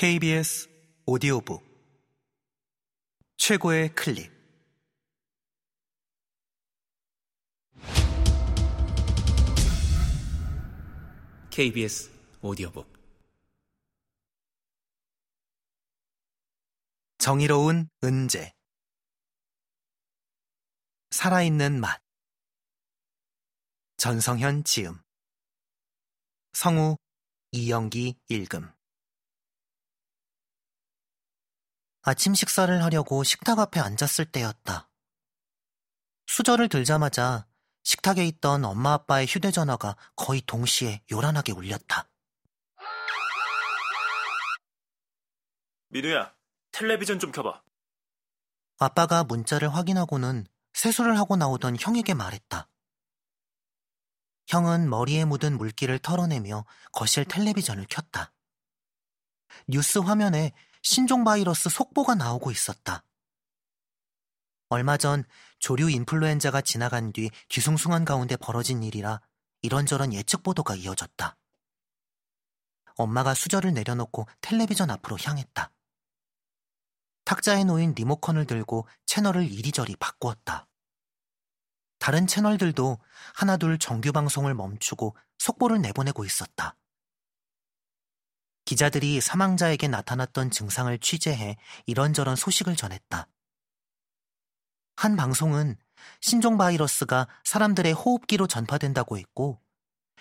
KBS 오디오북. 최고의 클립. KBS 오디오북. 정의로운 은재. 살아있는 맛. 전성현 지음. 성우 이영기 읽음 아침 식사를 하려고 식탁 앞에 앉았을 때였다. 수저를 들자마자 식탁에 있던 엄마 아빠의 휴대전화가 거의 동시에 요란하게 울렸다. 민우야, 텔레비전 좀 켜봐. 아빠가 문자를 확인하고는 세수를 하고 나오던 형에게 말했다. 형은 머리에 묻은 물기를 털어내며 거실 텔레비전을 켰다. 뉴스 화면에 신종 바이러스 속보가 나오고 있었다. 얼마 전 조류 인플루엔자가 지나간 뒤 뒤숭숭한 가운데 벌어진 일이라 이런저런 예측 보도가 이어졌다. 엄마가 수저를 내려놓고 텔레비전 앞으로 향했다. 탁자에 놓인 리모컨을 들고 채널을 이리저리 바꾸었다. 다른 채널들도 하나둘 정규 방송을 멈추고 속보를 내보내고 있었다. 기자들이 사망자에게 나타났던 증상을 취재해 이런저런 소식을 전했다. 한 방송은 신종 바이러스가 사람들의 호흡기로 전파된다고 했고,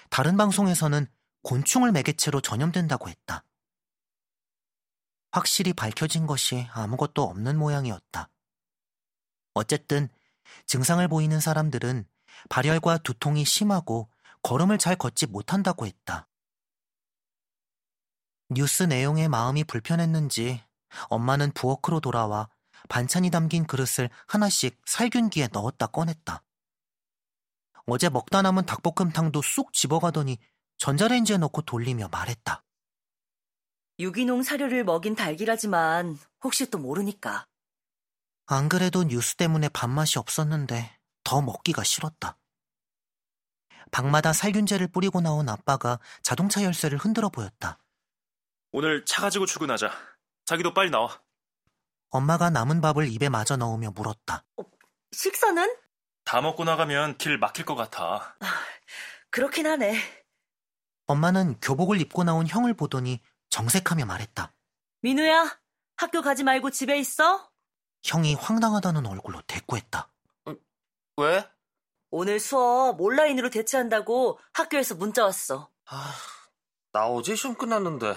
다른 방송에서는 곤충을 매개체로 전염된다고 했다. 확실히 밝혀진 것이 아무것도 없는 모양이었다. 어쨌든 증상을 보이는 사람들은 발열과 두통이 심하고 걸음을 잘 걷지 못한다고 했다. 뉴스 내용에 마음이 불편했는지 엄마는 부엌으로 돌아와 반찬이 담긴 그릇을 하나씩 살균기에 넣었다 꺼냈다. 어제 먹다 남은 닭볶음탕도 쑥 집어가더니 전자레인지에 넣고 돌리며 말했다. 유기농 사료를 먹인 닭이라지만 혹시 또 모르니까. 안 그래도 뉴스 때문에 밥맛이 없었는데 더 먹기가 싫었다. 방마다 살균제를 뿌리고 나온 아빠가 자동차 열쇠를 흔들어 보였다. 오늘 차 가지고 출근하자. 자기도 빨리 나와. 엄마가 남은 밥을 입에 마저 넣으며 물었다. 식사는? 다 먹고 나가면 길 막힐 것 같아. 그렇긴 하네. 엄마는 교복을 입고 나온 형을 보더니 정색하며 말했다. 민우야, 학교 가지 말고 집에 있어? 형이 황당하다는 얼굴로 대꾸했다. 왜? 오늘 수업 온라인으로 대체한다고 학교에서 문자 왔어. 아, 나 어제 시험 끝났는데.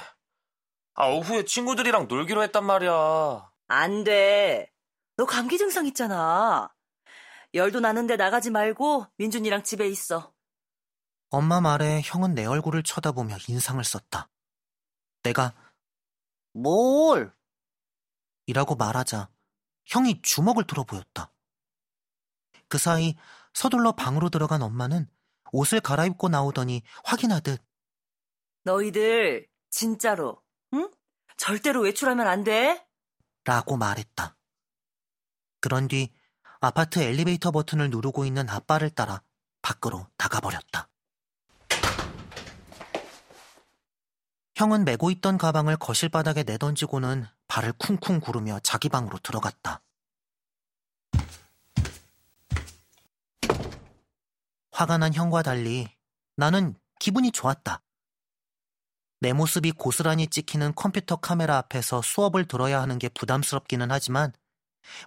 아, 오후에 친구들이랑 놀기로 했단 말이야. 안 돼. 너 감기 증상 있잖아. 열도 나는데 나가지 말고 민준이랑 집에 있어. 엄마 말에 형은 내 얼굴을 쳐다보며 인상을 썼다. 내가 뭘? 이라고 말하자 형이 주먹을 들어 보였다. 그 사이 서둘러 방으로 들어간 엄마는 옷을 갈아입고 나오더니 확인하듯 너희들 진짜로, 응? 절대로 외출하면 안 돼. 라고 말했다. 그런 뒤 아파트 엘리베이터 버튼을 누르고 있는 아빠를 따라 밖으로 나가버렸다. 형은 메고 있던 가방을 거실 바닥에 내던지고는 발을 쿵쿵 구르며 자기 방으로 들어갔다. 화가 난 형과 달리 나는 기분이 좋았다. 내 모습이 고스란히 찍히는 컴퓨터 카메라 앞에서 수업을 들어야 하는 게 부담스럽기는 하지만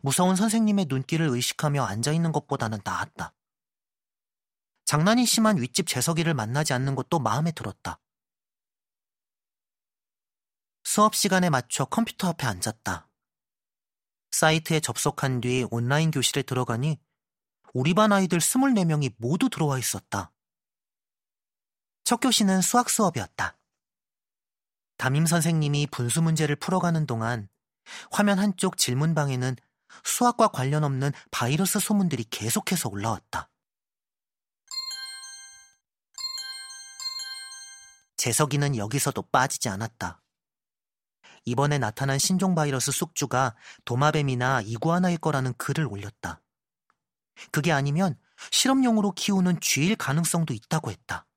무서운 선생님의 눈길을 의식하며 앉아있는 것보다는 나았다. 장난이 심한 윗집 재석이를 만나지 않는 것도 마음에 들었다. 수업 시간에 맞춰 컴퓨터 앞에 앉았다. 사이트에 접속한 뒤 온라인 교실에 들어가니 우리 반 아이들 24명이 모두 들어와 있었다. 첫 교시는 수학 수업이었다. 담임 선생님이 분수 문제를 풀어가는 동안 화면 한쪽 질문방에는 수학과 관련 없는 바이러스 소문들이 계속해서 올라왔다. 재석이는 여기서도 빠지지 않았다. 이번에 나타난 신종 바이러스 숙주가 도마뱀이나 이구아나일 거라는 글을 올렸다. 그게 아니면 실험용으로 키우는 쥐일 가능성도 있다고 했다.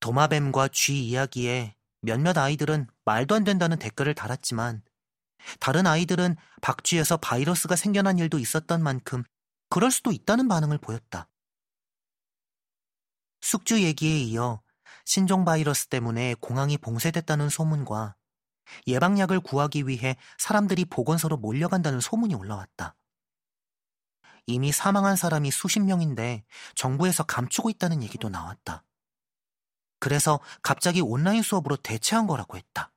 도마뱀과 쥐 이야기에 몇몇 아이들은 말도 안 된다는 댓글을 달았지만 다른 아이들은 박쥐에서 바이러스가 생겨난 일도 있었던 만큼 그럴 수도 있다는 반응을 보였다. 숙주 얘기에 이어 신종 바이러스 때문에 공항이 봉쇄됐다는 소문과 예방약을 구하기 위해 사람들이 보건소로 몰려간다는 소문이 올라왔다. 이미 사망한 사람이 수십 명인데 정부에서 감추고 있다는 얘기도 나왔다. 그래서 갑자기 온라인 수업으로 대체한 거라고 했다.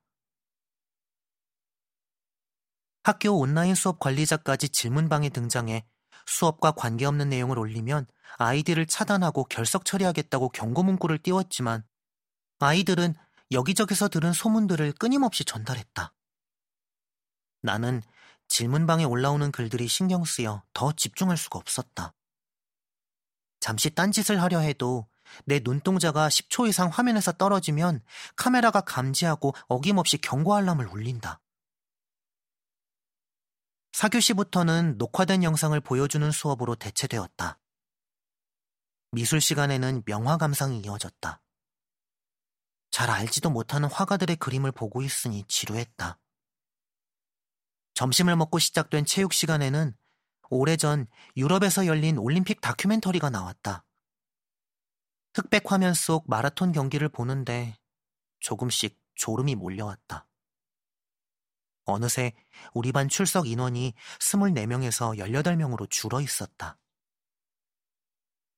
학교 온라인 수업 관리자까지 질문방에 등장해 수업과 관계없는 내용을 올리면 아이들을 차단하고 결석 처리하겠다고 경고 문구를 띄웠지만 아이들은 여기저기서 들은 소문들을 끊임없이 전달했다. 나는 질문방에 올라오는 글들이 신경 쓰여 더 집중할 수가 없었다. 잠시 딴짓을 하려 해도 내 눈동자가 10초 이상 화면에서 떨어지면 카메라가 감지하고 어김없이 경고 알람을 울린다. 4교시부터는 녹화된 영상을 보여주는 수업으로 대체되었다. 미술 시간에는 명화 감상이 이어졌다. 잘 알지도 못하는 화가들의 그림을 보고 있으니 지루했다. 점심을 먹고 시작된 체육 시간에는 오래전 유럽에서 열린 올림픽 다큐멘터리가 나왔다. 흑백 화면 속 마라톤 경기를 보는데 조금씩 졸음이 몰려왔다. 어느새 우리 반 출석 인원이 24명에서 18명으로 줄어 있었다.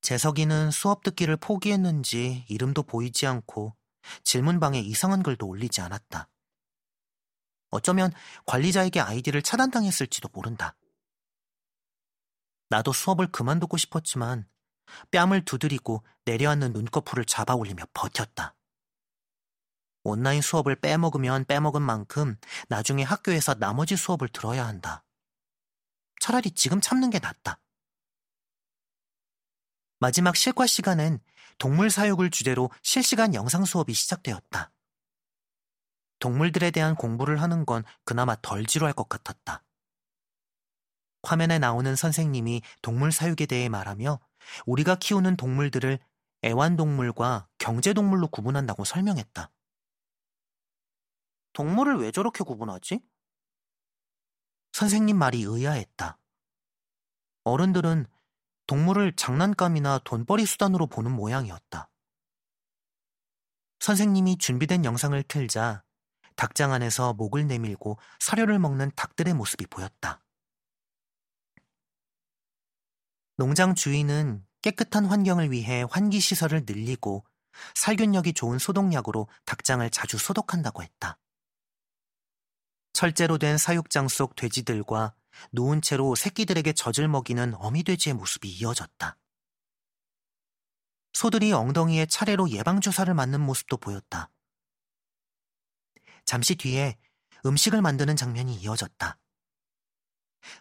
재석이는 수업 듣기를 포기했는지 이름도 보이지 않고 질문방에 이상한 글도 올리지 않았다. 어쩌면 관리자에게 아이디를 차단당했을지도 모른다. 나도 수업을 그만두고 싶었지만 뺨을 두드리고 내려앉는 눈꺼풀을 잡아 올리며 버텼다. 온라인 수업을 빼먹으면 빼먹은 만큼 나중에 학교에서 나머지 수업을 들어야 한다. 차라리 지금 참는 게 낫다. 마지막 실과 시간엔 동물 사육을 주제로 실시간 영상 수업이 시작되었다. 동물들에 대한 공부를 하는 건 그나마 덜 지루할 것 같았다. 화면에 나오는 선생님이 동물 사육에 대해 말하며 우리가 키우는 동물들을 애완동물과 경제동물로 구분한다고 설명했다. 동물을 왜 저렇게 구분하지? 선생님 말이 의아했다. 어른들은 동물을 장난감이나 돈벌이 수단으로 보는 모양이었다. 선생님이 준비된 영상을 틀자 닭장 안에서 목을 내밀고 사료를 먹는 닭들의 모습이 보였다. 농장 주인은 깨끗한 환경을 위해 환기 시설을 늘리고 살균력이 좋은 소독약으로 닭장을 자주 소독한다고 했다. 철제로 된 사육장 속 돼지들과 누운 채로 새끼들에게 젖을 먹이는 어미돼지의 모습이 이어졌다. 소들이 엉덩이에 차례로 예방주사를 맞는 모습도 보였다. 잠시 뒤에 음식을 만드는 장면이 이어졌다.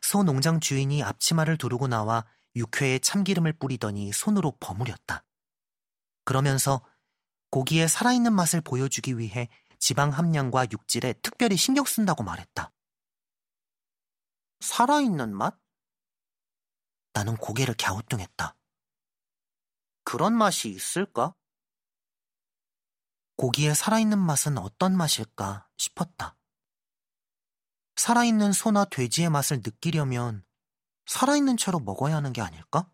소 농장 주인이 앞치마를 두르고 나와 육회에 참기름을 뿌리더니 손으로 버무렸다. 그러면서 고기의 살아있는 맛을 보여주기 위해 지방 함량과 육질에 특별히 신경 쓴다고 말했다. 살아있는 맛? 나는 고개를 갸우뚱했다. 그런 맛이 있을까? 고기의 살아있는 맛은 어떤 맛일까 싶었다. 살아있는 소나 돼지의 맛을 느끼려면 살아있는 채로 먹어야 하는 게 아닐까?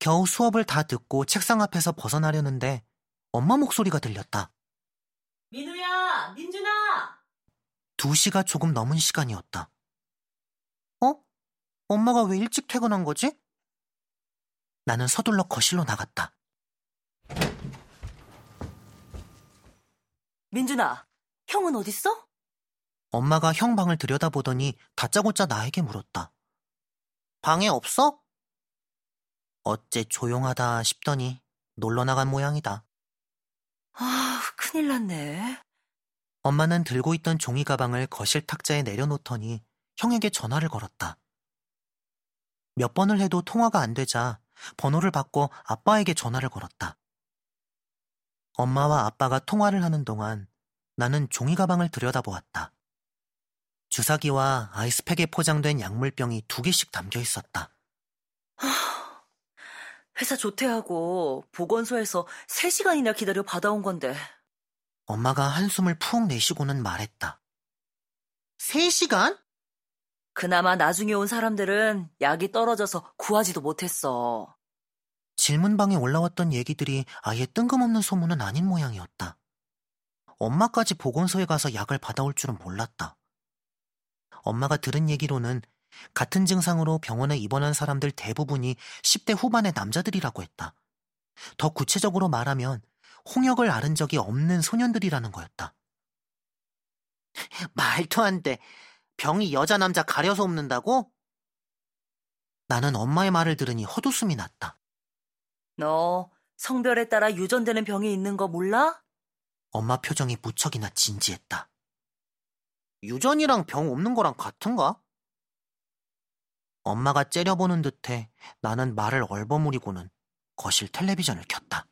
겨우 수업을 다 듣고 책상 앞에서 벗어나려는데 엄마 목소리가 들렸다. 민우야, 민준아! 2시가 조금 넘은 시간이었다. 어? 엄마가 왜 일찍 퇴근한 거지? 나는 서둘러 거실로 나갔다. 민준아, 형은 어딨어? 엄마가 형 방을 들여다보더니 다짜고짜 나에게 물었다. 방에 없어? 어째 조용하다 싶더니 놀러 나간 모양이다. 아, 큰일 났네. 엄마는 들고 있던 종이 가방을 거실 탁자에 내려놓더니 형에게 전화를 걸었다. 몇 번을 해도 통화가 안 되자 번호를 바꿔 아빠에게 전화를 걸었다. 엄마와 아빠가 통화를 하는 동안 나는 종이 가방을 들여다보았다. 주사기와 아이스팩에 포장된 약물병이 두 개씩 담겨 있었다. 회사 조퇴하고 보건소에서 3시간이나 기다려 받아온 건데 엄마가 한숨을 푹 내쉬고는 말했다. 3시간? 그나마 나중에 온 사람들은 약이 떨어져서 구하지도 못했어. 질문방에 올라왔던 얘기들이 아예 뜬금없는 소문은 아닌 모양이었다. 엄마까지 보건소에 가서 약을 받아올 줄은 몰랐다. 엄마가 들은 얘기로는 같은 증상으로 병원에 입원한 사람들 대부분이 10대 후반의 남자들이라고 했다. 더 구체적으로 말하면 홍역을 앓은 적이 없는 소년들이라는 거였다. 말도 안 돼. 병이 여자 남자 가려서 옵는다고? 나는 엄마의 말을 들으니 헛웃음이 났다. 너 성별에 따라 유전되는 병이 있는 거 몰라? 엄마 표정이 무척이나 진지했다. 유전이랑 병 없는 거랑 같은가? 엄마가 째려보는 듯해 나는 말을 얼버무리고는 거실 텔레비전을 켰다.